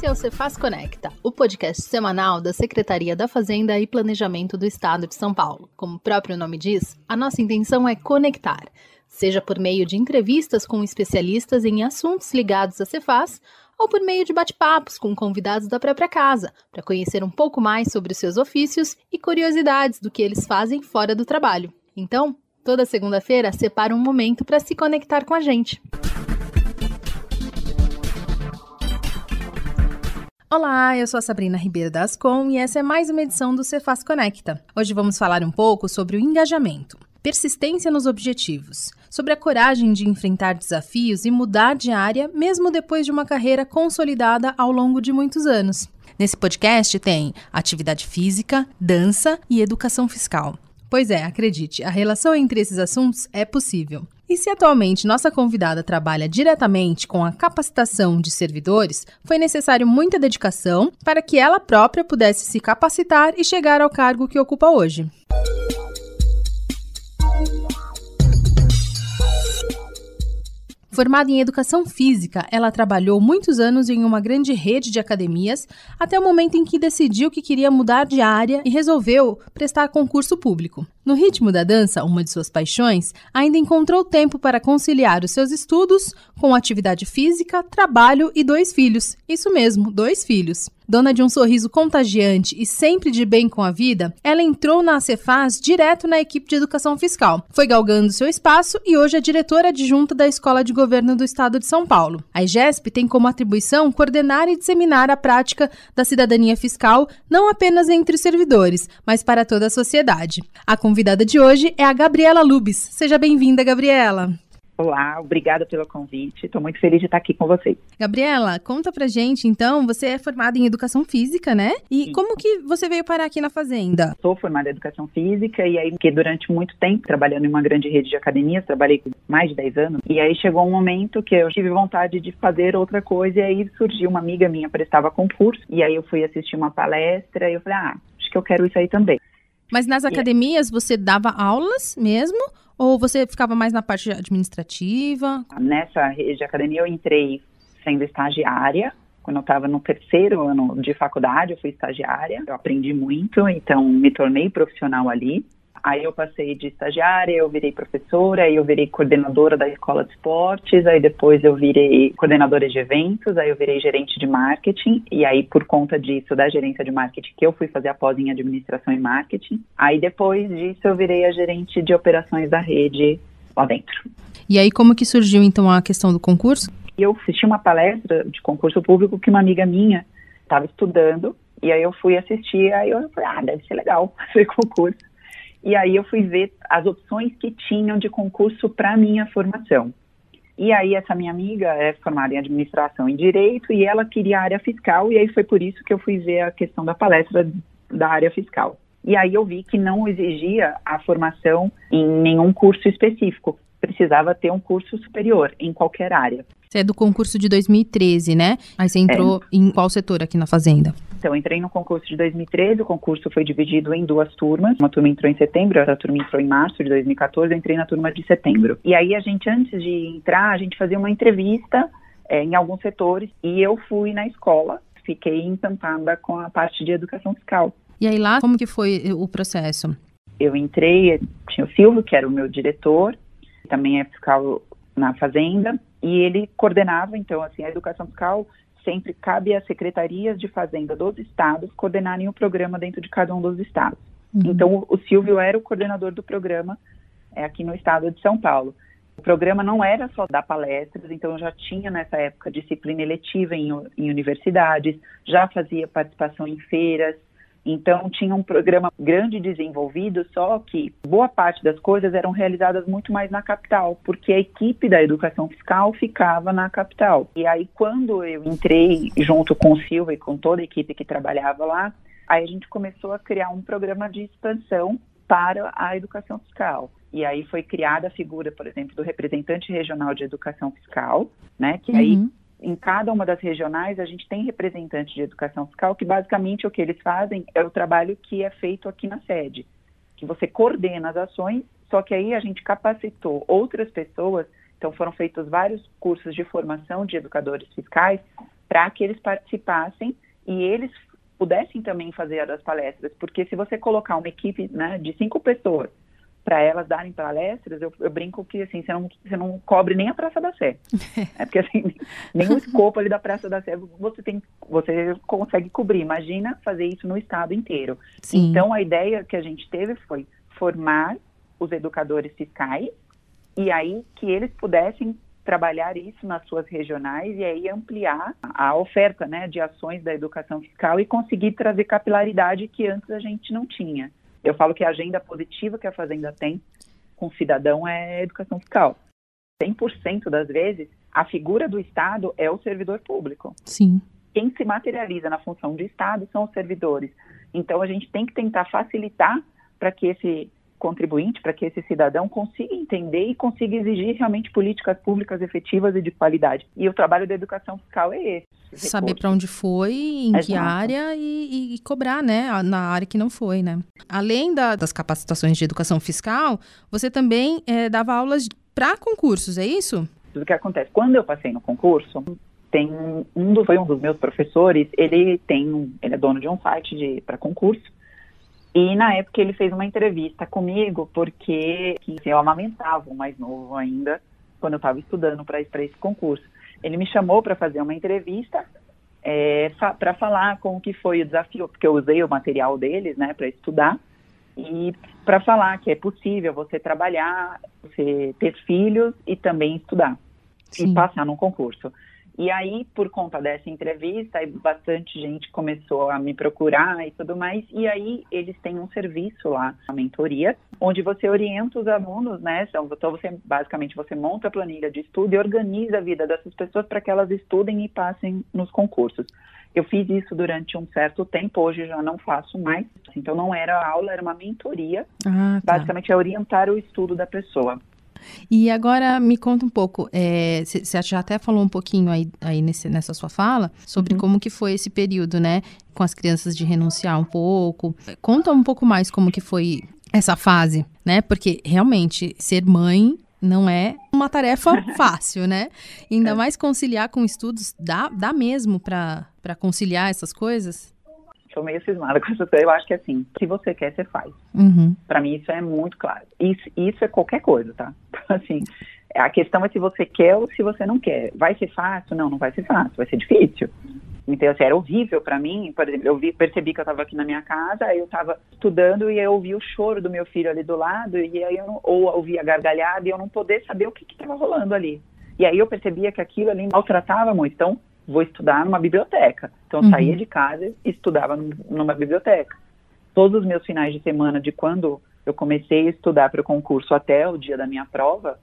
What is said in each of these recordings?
Esse é o Cefaz Conecta, o podcast semanal da Secretaria da Fazenda e Planejamento do Estado de São Paulo. Como o próprio nome diz, a nossa intenção é conectar, seja por meio de entrevistas com especialistas em assuntos ligados à Cefaz, ou por meio de bate-papos com convidados da própria casa, para conhecer um pouco mais sobre os seus ofícios e curiosidades do que eles fazem fora do trabalho. Então, toda segunda-feira separa um momento para se conectar com a gente. Olá, eu sou a Sabrina Ribeiro da Ascom e essa é mais uma edição do Cefaz Conecta. Hoje vamos falar um pouco sobre o engajamento, persistência nos objetivos, sobre a coragem de enfrentar desafios e mudar de área mesmo depois de uma carreira consolidada ao longo de muitos anos. Nesse podcast tem atividade física, dança e educação fiscal. Pois é, acredite, a relação entre esses assuntos é possível. E se atualmente nossa convidada trabalha diretamente com a capacitação de servidores, foi necessário muita dedicação para que ela própria pudesse se capacitar e chegar ao cargo que ocupa hoje. Formada em educação física, ela trabalhou muitos anos em uma grande rede de academias, até o momento em que decidiu que queria mudar de área e resolveu prestar concurso público. No ritmo da dança, uma de suas paixões, ainda encontrou tempo para conciliar os seus estudos com atividade física, trabalho e dois filhos. Isso mesmo, dois filhos. Dona de um sorriso contagiante e sempre de bem com a vida, ela entrou na Cefaz direto na equipe de educação fiscal. Foi galgando seu espaço e hoje é diretora adjunta da Escola de Governo do Estado de São Paulo. A IGESP tem como atribuição coordenar e disseminar a prática da cidadania fiscal não apenas entre os servidores, mas para toda a sociedade. A convidada de hoje é a Gabriela Lubes. Seja bem-vinda, Gabriela. Olá, obrigada pelo convite. Estou muito feliz de estar aqui com vocês. Gabriela, conta pra gente, então, você é formada em educação física, né? E Sim. como que você veio parar aqui na fazenda? Sou formada em educação física e aí que durante muito tempo trabalhando em uma grande rede de academias, trabalhei por mais de 10 anos. E aí chegou um momento que eu tive vontade de fazer outra coisa e aí surgiu uma amiga minha prestava concurso e aí eu fui assistir uma palestra e eu falei: "Ah, acho que eu quero isso aí também". Mas nas academias você dava aulas mesmo ou você ficava mais na parte administrativa? Nessa rede de academia eu entrei sendo estagiária. Quando eu estava no terceiro ano de faculdade, eu fui estagiária. Eu aprendi muito, então me tornei profissional ali. Aí eu passei de estagiária, eu virei professora, aí eu virei coordenadora da escola de esportes, aí depois eu virei coordenadora de eventos, aí eu virei gerente de marketing, e aí por conta disso, da gerência de marketing, que eu fui fazer a pós em administração e marketing. Aí depois disso eu virei a gerente de operações da rede lá dentro. E aí como que surgiu então a questão do concurso? Eu assisti uma palestra de concurso público que uma amiga minha estava estudando, e aí eu fui assistir, aí eu falei, ah, deve ser legal fazer concurso. E aí eu fui ver as opções que tinham de concurso para minha formação. E aí essa minha amiga é formada em administração e direito e ela queria a área fiscal e aí foi por isso que eu fui ver a questão da palestra da área fiscal. E aí eu vi que não exigia a formação em nenhum curso específico, precisava ter um curso superior em qualquer área. Você é do concurso de 2013, né? Aí você entrou é. em qual setor aqui na Fazenda? Então, entrei no concurso de 2013, o concurso foi dividido em duas turmas. Uma turma entrou em setembro, outra turma entrou em março de 2014, eu entrei na turma de setembro. E aí a gente, antes de entrar, a gente fazia uma entrevista é, em alguns setores e eu fui na escola, fiquei encantada com a parte de educação fiscal. E aí lá, como que foi o processo? Eu entrei, tinha o Silvio, que era o meu diretor, também é fiscal na Fazenda, e ele coordenava, então, assim, a educação fiscal sempre cabe às secretarias de fazenda dos estados coordenarem o programa dentro de cada um dos estados. Uhum. Então, o, Silvio era o coordenador do programa é, aqui no estado de São Paulo. O programa não era só dar palestras, então já tinha nessa época disciplina eletiva em, em universidades, já fazia participação em feiras, então tinha um programa grande desenvolvido, só que boa parte das coisas eram realizadas muito mais na capital, porque a equipe da educação fiscal ficava na capital. E aí quando eu entrei junto com o Silva e com toda a equipe que trabalhava lá, aí a gente começou a criar um programa de expansão para a educação fiscal. E aí foi criada a figura, por exemplo, do representante regional de educação fiscal, né? Que uhum. aí em cada uma das regionais, a gente tem representantes de educação fiscal, que basicamente o que eles fazem é o trabalho que é feito aqui na sede, que você coordena as ações, só que aí a gente capacitou outras pessoas, então foram feitos vários cursos de formação de educadores fiscais para que eles participassem e eles pudessem também fazer as palestras, porque se você colocar uma equipe né, de cinco pessoas para elas darem palestras, eu, eu, brinco que assim, você não, você não cobre nem a Praça da Sé. é porque assim, nem o escopo ali da Praça da Sé você tem, você consegue cobrir. Imagina fazer isso no estado inteiro. Sim. Então a ideia que a gente teve foi formar os educadores fiscais e aí que eles pudessem trabalhar isso nas suas regionais e aí ampliar a oferta né, de ações da educação fiscal e conseguir trazer capilaridade que antes a gente não tinha. Eu falo que a agenda positiva que a Fazenda tem com o cidadão é educação fiscal. 100% das vezes, a figura do Estado é o servidor público. Sim. Quem se materializa na função de Estado são os servidores. Então, a gente tem que tentar facilitar para que esse contribuinte, para que esse cidadão consiga entender e consiga exigir realmente políticas públicas efetivas e de qualidade. E o trabalho da educação fiscal é esse. Saber para onde foi, em Exato. que área e, e, cobrar, né, na área que não foi, né. Além da, das capacitações de educação fiscal, você também é, dava aulas para concursos, é isso? O que acontece? Quando eu passei no concurso, tem um, do, foi um dos meus professores, ele tem, ele é dono de um site para concurso, e na época ele fez uma entrevista comigo, porque eu amamentava o mais novo ainda, quando eu estava estudando para esse concurso. Ele me chamou para fazer uma entrevista é, fa para falar como que foi o desafio, porque eu usei o material deles, né, para estudar, e para falar que é possível você trabalhar, você ter filhos e também estudar Sim. e passar num concurso. E aí, por conta dessa entrevista, bastante gente começou a me procurar e tudo mais. E aí, eles têm um serviço lá, a mentoria, onde você orienta os alunos, né? Então, você, basicamente, você monta a planilha de estudo e organiza a vida dessas pessoas para que elas estudem e passem nos concursos. Eu fiz isso durante um certo tempo, hoje já não faço mais. Então, não era aula, era uma mentoria. Ah, tá. Basicamente, é orientar o estudo da pessoa. E agora me conta um pouco, você é, já até falou um pouquinho aí, aí nesse, nessa sua fala sobre uhum. como que foi esse período, né? Com as crianças de renunciar um pouco. Conta um pouco mais como que foi essa fase, né? Porque realmente ser mãe não é uma tarefa fácil, né? Ainda é. mais conciliar com estudos, dá, dá mesmo para conciliar essas coisas? Sou meio cismada com isso. Eu acho que assim, se você quer, você faz. Uhum. Para mim isso é muito claro. Isso, isso é qualquer coisa, tá? Assim, a questão é se você quer ou se você não quer. Vai ser fácil? Não, não vai ser fácil, vai ser difícil. Então, assim, era horrível para mim. Por exemplo, eu vi, percebi que eu estava aqui na minha casa, aí eu estava estudando e eu ouvi o choro do meu filho ali do lado, e aí eu não, ou ouvi a gargalhada e eu não poder saber o que estava rolando ali. E aí eu percebia que aquilo ali maltratava muito. Então, vou estudar numa biblioteca. Então, eu uhum. saía de casa e estudava numa biblioteca. Todos os meus finais de semana, de quando eu comecei a estudar para o concurso até o dia da minha prova,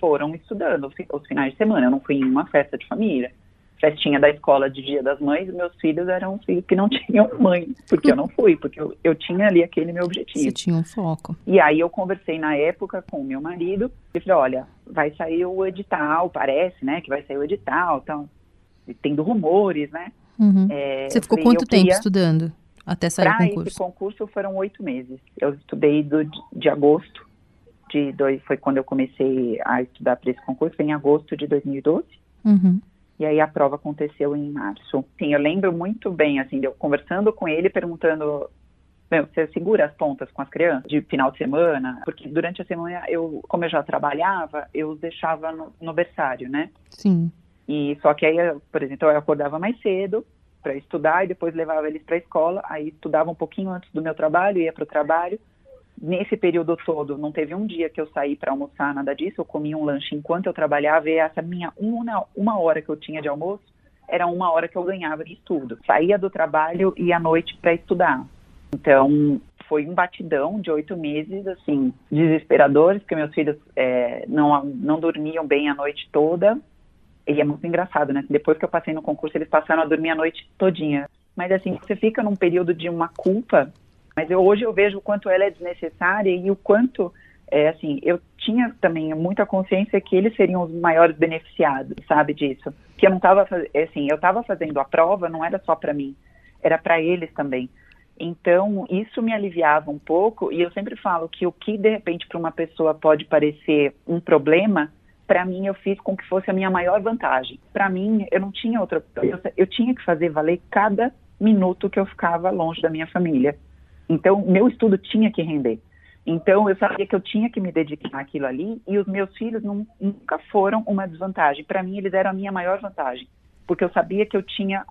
foram estudando os finais de semana. Eu não fui em uma festa de família. Festinha da escola de Dia das Mães, meus filhos eram filhos que não tinham mãe, porque eu não fui, porque eu, eu tinha ali aquele meu objetivo. Você tinha um foco. E aí eu conversei na época com o meu marido e falei, olha, vai sair o edital, parece, né, que vai sair o edital, então tendo rumores, né? Uhum. É, Você ficou quanto tempo queria... estudando até sair o concurso? esse concurso foram oito meses. Eu estudei do, de agosto de dois, foi quando eu comecei a estudar para esse concurso, foi em agosto de 2012. Uhum. E aí a prova aconteceu em março. Sim, eu lembro muito bem, assim, eu conversando com ele, perguntando meu, você segura as pontas com as crianças de final de semana? Porque durante a semana, eu, como eu já trabalhava, eu os deixava no, no berçário, né? Sim. E só que aí, por exemplo, eu acordava mais cedo para estudar e depois levava eles para a escola. Aí estudava um pouquinho antes do meu trabalho, ia para o trabalho. Nesse período todo, não teve um dia que eu saí para almoçar, nada disso. Eu comia um lanche enquanto eu trabalhava e essa minha uma, uma hora que eu tinha de almoço era uma hora que eu ganhava de estudo. Saía do trabalho e à noite para estudar. Então, foi um batidão de oito meses, assim, desesperadores, porque meus filhos é, não, não dormiam bem a noite toda, e é muito engraçado, né? Depois que eu passei no concurso, eles passaram a dormir a noite todinha. Mas assim, você fica num período de uma culpa, mas eu, hoje eu vejo o quanto ela é desnecessária e o quanto, é, assim, eu tinha também muita consciência que eles seriam os maiores beneficiados, sabe disso? Que eu não estava, assim, eu estava fazendo a prova, não era só para mim, era para eles também. Então, isso me aliviava um pouco, e eu sempre falo que o que de repente para uma pessoa pode parecer um problema, para mim eu fiz com que fosse a minha maior vantagem. Para mim, eu não tinha outra, eu, eu tinha que fazer valer cada minuto que eu ficava longe da minha família. Então, meu estudo tinha que render. Então, eu sabia que eu tinha que me dedicar àquilo ali e os meus filhos não, nunca foram uma desvantagem. Para mim, eles eram a minha maior vantagem, porque eu sabia que eu tinha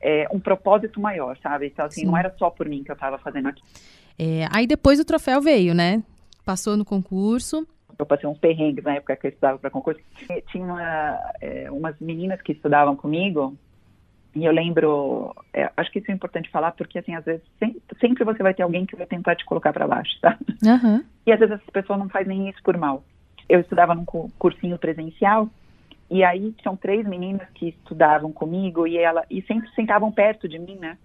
é, um propósito maior, sabe? Então, assim, Sim. não era só por mim que eu estava fazendo aquilo. É, aí depois o troféu veio, né? Passou no concurso. Eu passei uns perrengues na época que eu estudava para concurso. Tinha uma, é, umas meninas que estudavam comigo e eu lembro, é, acho que isso é importante falar, porque assim, às vezes sempre, sempre você vai ter alguém que vai tentar te colocar para baixo, tá? Uhum. E às vezes essa pessoa não faz nem isso por mal. Eu estudava num cursinho presencial e aí tinham três meninas que estudavam comigo e ela e sempre sentavam perto de mim, né?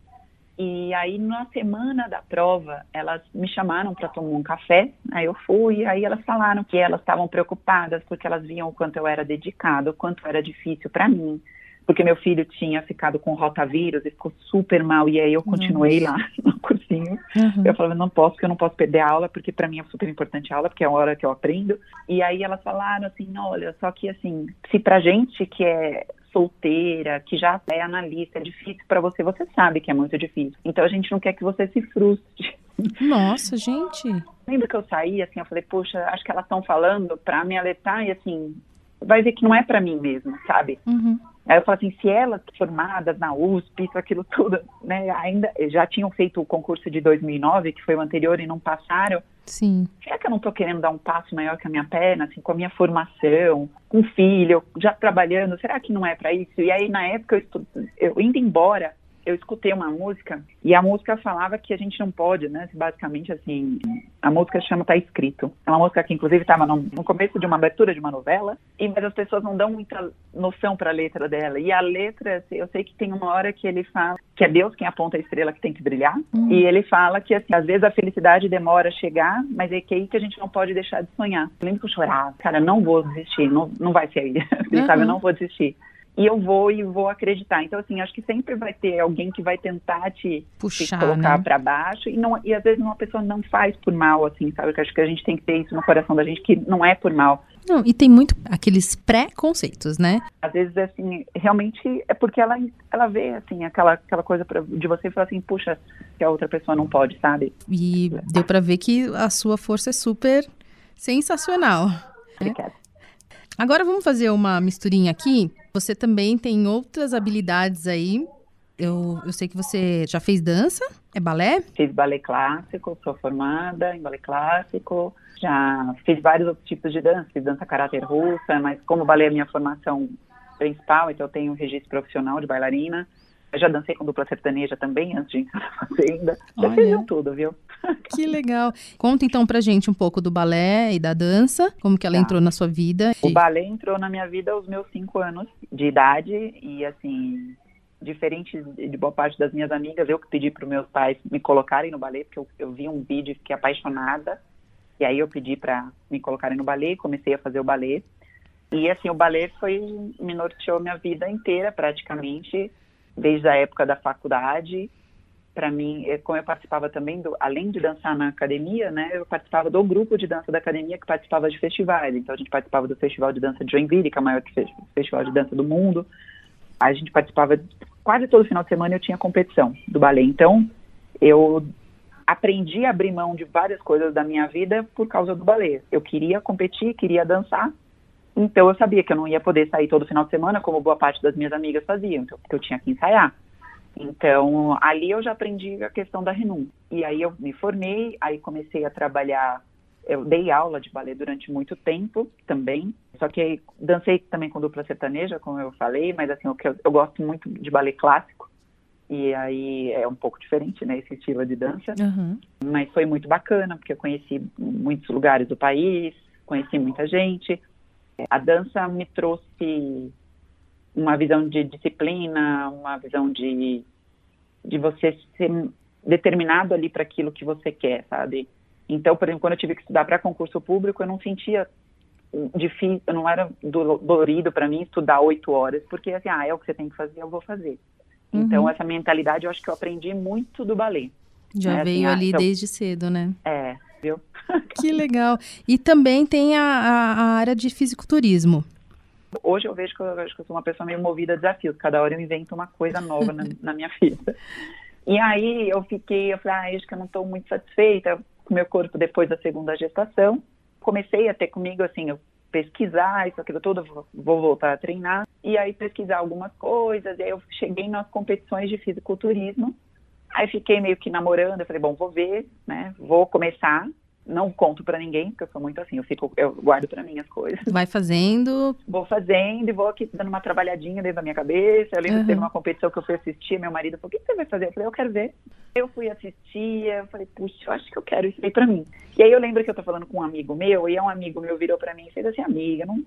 E aí na semana da prova elas me chamaram para tomar um café. Aí eu fui, e aí elas falaram que elas estavam preocupadas porque elas viam o quanto eu era dedicado, o quanto era difícil para mim porque meu filho tinha ficado com rotavírus e ficou super mal, e aí eu continuei Nossa. lá no cursinho. Uhum. Eu falava, não posso, porque eu não posso perder a aula, porque para mim é super importante a aula, porque é a hora que eu aprendo. E aí elas falaram assim, olha, só que assim, se pra gente que é solteira, que já é analista, é difícil para você, você sabe que é muito difícil. Então a gente não quer que você se frustre. Nossa, gente. Lembra que eu saí, assim, eu falei, poxa, acho que elas estão falando para me alertar e assim, vai ver que não é para mim mesmo, sabe? Uhum. Aí eu falo assim, se elas formadas na USP, isso, aquilo tudo, né, ainda já tinham feito o concurso de 2009, que foi o anterior, e não passaram. Sim. Será que eu não estou querendo dar um passo maior que a minha perna, assim, com a minha formação, com filho, já trabalhando? Será que não é para isso? E aí, na época, eu, estu... eu indo embora, eu escutei uma música e a música falava que a gente não pode, né? Basicamente, assim, a música chama Tá Escrito. É uma música que, inclusive, estava no, no, começo de uma abertura de uma novela, e mas as pessoas não dão muita noção para a letra dela. E a letra, assim, eu sei que tem uma hora que ele fala que é Deus quem aponta a estrela que tem que brilhar, hum. e ele fala que, assim, às vezes a felicidade demora a chegar, mas é que aí que a gente não pode deixar de sonhar. Eu lembro que eu chorava, cara, não vou desistir, não, não vai ser aí, uhum. sabe? Eu não vou desistir e eu vou e vou acreditar. Então, assim, acho que sempre vai ter alguém que vai tentar te, Puxar, te colocar né? para baixo e, não, e às vezes uma pessoa não faz por mal, assim, sabe? Que acho que a gente tem que ter isso no coração da gente, que não é por mal. Não, e tem muito aqueles pré-conceitos, né? Às vezes, assim, realmente é porque ela, ela vê, assim, aquela, aquela coisa pra, de você falar assim, puxa, que a outra pessoa não pode, sabe? E deu para ver que a sua força é super sensacional. Obrigada. É? Agora vamos fazer uma misturinha aqui. Você também tem outras habilidades aí. Eu, eu sei que você já fez dança, é balé? Fiz balé clássico, sou formada em balé clássico. Já fiz vários outros tipos de dança, fiz dança caráter russa, mas como balé é a minha formação principal, então eu tenho um registro profissional de bailarina. Eu já dancei com dupla sertaneja também, antes de entrar na fazenda. Já fiz tudo, viu? Que legal. Conta então pra gente um pouco do balé e da dança, como que ela tá. entrou na sua vida. O balé entrou na minha vida aos meus cinco anos de idade e, assim, diferente de boa parte das minhas amigas, eu que pedi para os meus pais me colocarem no balé, porque eu, eu vi um vídeo e fiquei apaixonada. E aí eu pedi para me colocarem no balé e comecei a fazer o balé. E assim, o balé foi me norteou minha vida inteira praticamente desde a época da faculdade. Para mim, é, como eu participava também, do, além de dançar na academia, né, eu participava do grupo de dança da academia que participava de festivais. Então, a gente participava do Festival de Dança de Joinville, que é o maior festival de dança do mundo. A gente participava, quase todo final de semana eu tinha competição do balé. Então, eu aprendi a abrir mão de várias coisas da minha vida por causa do balé. Eu queria competir, queria dançar, então eu sabia que eu não ia poder sair todo final de semana, como boa parte das minhas amigas faziam, então, porque eu tinha que ensaiar. Então ali eu já aprendi a questão da renúncia. E aí eu me formei, aí comecei a trabalhar. Eu dei aula de balé durante muito tempo também, só que dancei também com dupla sertaneja, como eu falei, mas assim, eu, eu gosto muito de balé clássico, e aí é um pouco diferente, né, esse estilo de dança. Uhum. Mas foi muito bacana, porque eu conheci muitos lugares do país, conheci muita gente, a dança me trouxe uma visão de disciplina, uma visão de, de você ser determinado ali para aquilo que você quer, sabe? Então, por exemplo, quando eu tive que estudar para concurso público, eu não sentia difícil, não era dolorido para mim estudar oito horas, porque assim, ah, é o que você tem que fazer, eu vou fazer. Uhum. Então, essa mentalidade eu acho que eu aprendi muito do balé. Já né? veio assim, ali ah, então, desde cedo, né? É, viu? que legal. E também tem a, a, a área de fisiculturismo. Hoje eu vejo que eu, que eu sou uma pessoa meio movida a desafios. Cada hora eu invento uma coisa nova na, na, minha vida. E aí eu fiquei, eu falei, ah, acho que eu não estou muito satisfeita com o meu corpo depois da segunda gestação. Comecei a ter comigo, assim, eu pesquisar isso, aquilo tudo, vou voltar a treinar. E aí pesquisar algumas coisas, e aí eu cheguei nas competições de fisiculturismo. Aí fiquei meio que namorando, eu falei, bom, vou ver, né, vou começar não conto para ninguém, porque eu sou muito assim, eu fico, eu guardo para mim as coisas. Vai fazendo. Vou fazendo e vou aqui dando uma trabalhadinha dentro da minha cabeça. Eu lembro uhum. de ter uma competição que eu fui assistir, meu marido falou: "O que você vai fazer?" Eu falei: "Eu quero ver". Eu fui assistir, eu falei: "Puxa, eu acho que eu quero isso aí para mim". E aí eu lembro que eu tô falando com um amigo meu, e um amigo meu virou para mim e fez assim: "Amiga, não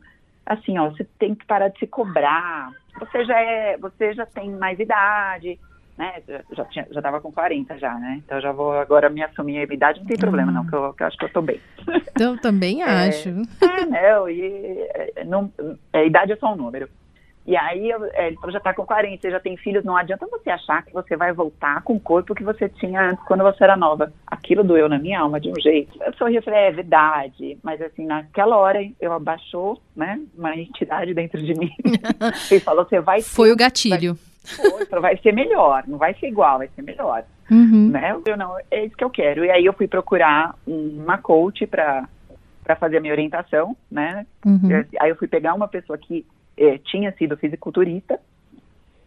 assim, ó, você tem que parar de se cobrar. Você já é, você já tem mais idade, né? Já, tinha, já tava com 40 já, né? Então já vou agora me assumir a idade, não tem problema, não, que eu, que eu acho que eu tô bem. Eu também é, acho. É, não, e é, não, é, idade é só um número. E aí é, ele falou, já tá com 40, você já tem filhos, não adianta você achar que você vai voltar com o corpo que você tinha antes quando você era nova. Aquilo doeu na minha alma de um jeito. Eu sorri e falei, é verdade. Mas assim, naquela hora eu abaixou, né, uma entidade dentro de mim. e falou, você vai... Foi o gatilho. Vai, outra, vai ser melhor, não vai ser igual, vai ser melhor. Uhum. Né? Eu não, é isso que eu quero. E aí eu fui procurar uma coach para para fazer a minha orientação, né? Uhum. Aí eu fui pegar uma pessoa que eh, tinha sido fisiculturista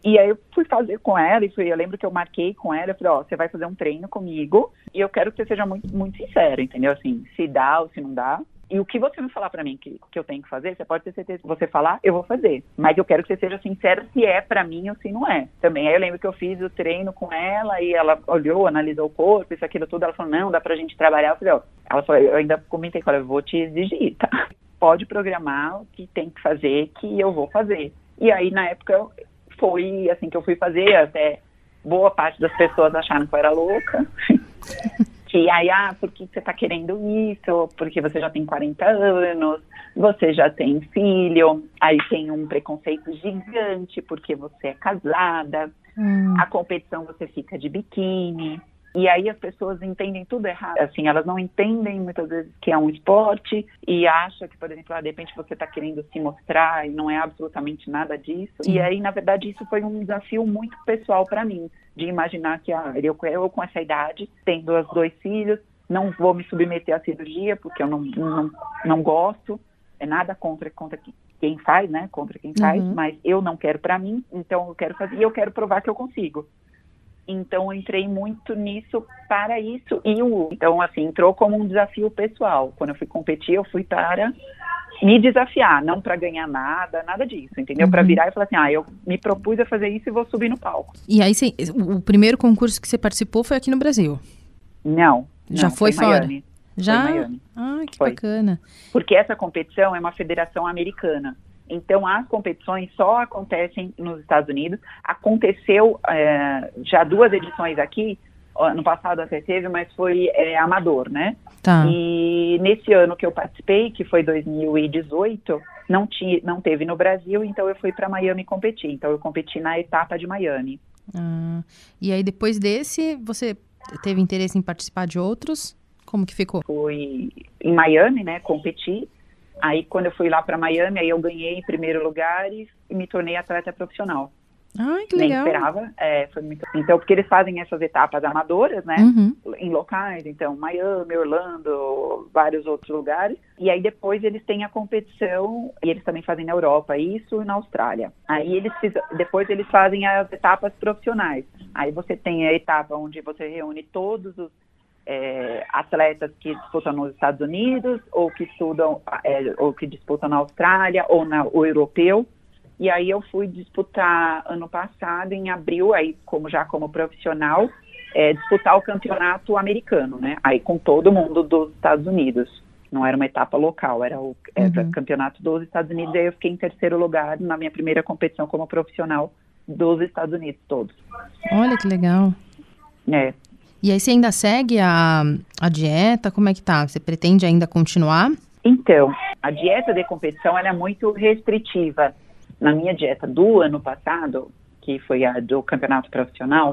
e aí eu fui fazer com ela, e fui, eu lembro que eu marquei com ela, eu falei, ó, oh, você vai fazer um treino comigo, e eu quero que você seja muito, muito sincero, entendeu? Assim, se dá ou se não dá. E o que você me falar para mim que, que eu tenho que fazer, você pode ter certeza que você falar, eu vou fazer. Mas eu quero que você seja sincero se é para mim ou se não é. Também, aí eu lembro que eu fiz o treino com ela e ela olhou, analisou o corpo, isso, aquilo tudo. Ela falou, não, dá pra gente trabalhar. Eu falei, ó, ela falou, eu ainda comentei com ela, eu vou te exigir, tá? Pode programar o que tem que fazer, que eu vou fazer. E aí, na época, foi assim que eu fui fazer, até boa parte das pessoas acharam que eu era louca. que aí, ah, por que você está querendo isso? Porque você já tem 40 anos, você já tem filho, aí tem um preconceito gigante porque você é casada, hum. a competição você fica de biquíni. E aí as pessoas entendem tudo errado. Assim, elas não entendem muitas vezes que é um esporte e acham que, por exemplo, ah, de repente você está querendo se mostrar e não é absolutamente nada disso. E aí, na verdade, isso foi um desafio muito pessoal para mim, de imaginar que ah, eu, eu com essa idade, tendo os dois filhos, não vou me submeter à cirurgia porque eu não, não, não gosto. É nada contra, contra quem faz, né? Contra quem faz, uhum. mas eu não quero para mim, então eu quero fazer e eu quero provar que eu consigo. Então, eu entrei muito nisso para isso. E o, então, assim, entrou como um desafio pessoal. Quando eu fui competir, eu fui para me desafiar, não para ganhar nada, nada disso, entendeu? Uhum. Para virar e falar assim, ah, eu me propus a fazer isso e vou subir no palco. E aí, cê, o primeiro concurso que você participou foi aqui no Brasil? Não. Já não, foi, foi fora? Miami. Já? Foi Miami. Ah, que foi. bacana. Porque essa competição é uma federação americana. Então, as competições só acontecem nos Estados Unidos. Aconteceu é, já duas edições aqui, no passado até teve, mas foi é, amador, né? Tá. E nesse ano que eu participei, que foi 2018, não, tinha, não teve no Brasil, então eu fui para Miami competir. Então, eu competi na etapa de Miami. Ah, e aí, depois desse, você teve interesse em participar de outros? Como que ficou? Fui em Miami, né? Competi. Aí quando eu fui lá para Miami, aí eu ganhei em primeiro lugar e me tornei atleta profissional. Ai, que legal. Nem esperava. É, foi muito... Então, porque eles fazem essas etapas amadoras, né? Uhum. Em locais, então, Miami, Orlando, vários outros lugares. E aí depois eles têm a competição, e eles também fazem na Europa, isso e na Austrália. Aí eles depois eles fazem as etapas profissionais. Aí você tem a etapa onde você reúne todos os é, atletas que disputam nos Estados Unidos ou que estudam é, ou que disputam na Austrália ou na o europeu e aí eu fui disputar ano passado em abril aí como já como profissional é, disputar o campeonato americano né aí com todo mundo dos Estados Unidos não era uma etapa local era o era uhum. campeonato dos Estados Unidos e aí eu fiquei em terceiro lugar na minha primeira competição como profissional dos Estados Unidos todos olha que legal é e aí você ainda segue a, a dieta? Como é que tá? Você pretende ainda continuar? Então, a dieta de competição é muito restritiva. Na minha dieta do ano passado, que foi a do campeonato profissional,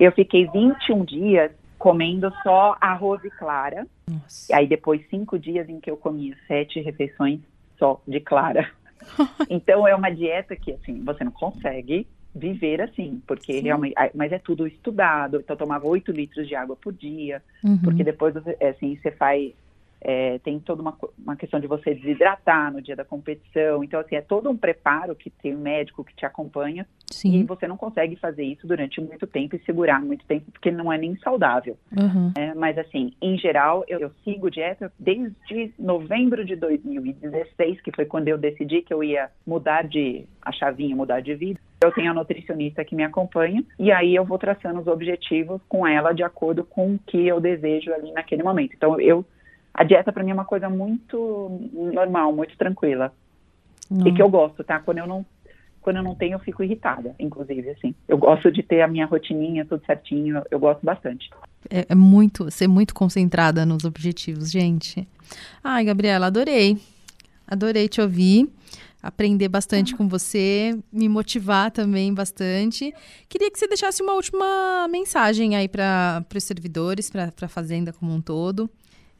eu fiquei 21 dias comendo só arroz e clara. Nossa. E aí depois cinco dias em que eu comia sete refeições só de clara. então é uma dieta que assim você não consegue viver assim, porque Sim. realmente, mas é tudo estudado. Então eu tomava 8 litros de água por dia, uhum. porque depois assim você faz é, tem toda uma, uma questão de você desidratar no dia da competição. Então, assim, é todo um preparo que tem um médico que te acompanha. Sim. E você não consegue fazer isso durante muito tempo e segurar muito tempo, porque não é nem saudável. Uhum. É, mas, assim, em geral, eu, eu, sigo dieta desde novembro de 2016, que foi quando eu decidi que eu ia mudar de a chavinha, mudar de vida. Eu tenho a nutricionista que me acompanha e aí eu vou traçando os objetivos com ela de acordo com o que eu desejo ali naquele momento. Então, eu a dieta para mim é uma coisa muito normal, muito tranquila. E que eu gosto, tá? Quando eu não quando eu não tenho, eu fico irritada, inclusive, assim. Eu gosto de ter a minha rotininha, tudo certinho, eu gosto bastante. É, é muito, ser muito concentrada nos objetivos, gente. Ai, Gabriela, adorei. Adorei te ouvir, aprender bastante com você, me motivar também bastante. Queria que você deixasse uma última mensagem aí para os servidores, para a Fazenda como um todo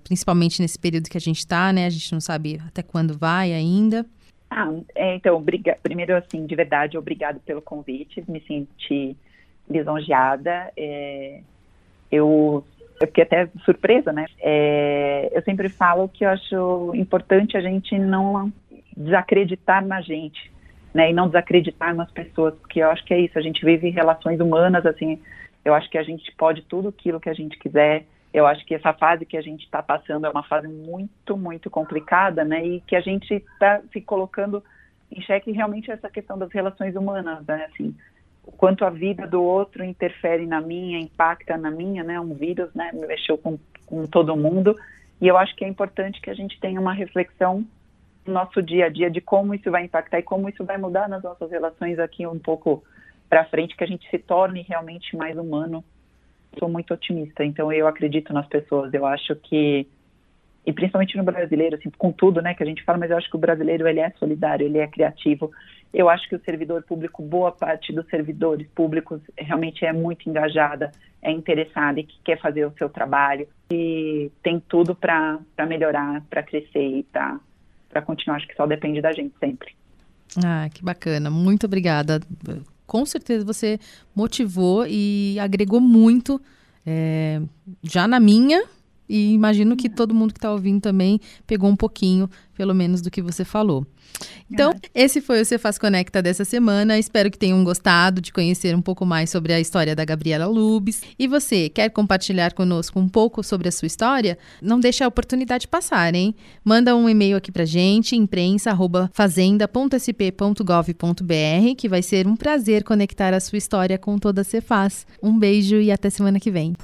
principalmente nesse período que a gente está, né? A gente não sabe até quando vai ainda. Ah, é, então, briga, primeiro, assim, de verdade, obrigado pelo convite, me senti lisonjeada. É, eu, eu fiquei até surpresa, né? É, eu sempre falo que eu acho importante a gente não desacreditar na gente, né? E não desacreditar nas pessoas, porque eu acho que é isso, a gente vive relações humanas, assim, eu acho que a gente pode tudo aquilo que a gente quiser, eu acho que essa fase que a gente está passando é uma fase muito, muito complicada, né? E que a gente está se colocando em xeque realmente essa questão das relações humanas, né? Assim, o quanto a vida do outro interfere na minha, impacta na minha, né? Um vírus, né? Mexeu com, com todo mundo. E eu acho que é importante que a gente tenha uma reflexão no nosso dia a dia de como isso vai impactar e como isso vai mudar nas nossas relações aqui um pouco para frente, que a gente se torne realmente mais humano sou muito otimista, então eu acredito nas pessoas. Eu acho que e principalmente no brasileiro, assim, com tudo, né, que a gente fala, mas eu acho que o brasileiro ele é solidário, ele é criativo. Eu acho que o servidor público, boa parte dos servidores públicos realmente é muito engajada, é interessada e que quer fazer o seu trabalho e tem tudo para melhorar, para crescer e para continuar. Acho que só depende da gente sempre. Ah, que bacana. Muito obrigada com certeza você motivou e agregou muito é, já na minha. E imagino que todo mundo que está ouvindo também pegou um pouquinho, pelo menos, do que você falou. Então, esse foi o Cefaz Conecta dessa semana. Espero que tenham gostado de conhecer um pouco mais sobre a história da Gabriela Lubes. E você, quer compartilhar conosco um pouco sobre a sua história? Não deixe a oportunidade passar, hein? Manda um e-mail aqui pra gente, imprensa@fazenda.sp.gov.br, que vai ser um prazer conectar a sua história com toda a Cefaz. Um beijo e até semana que vem.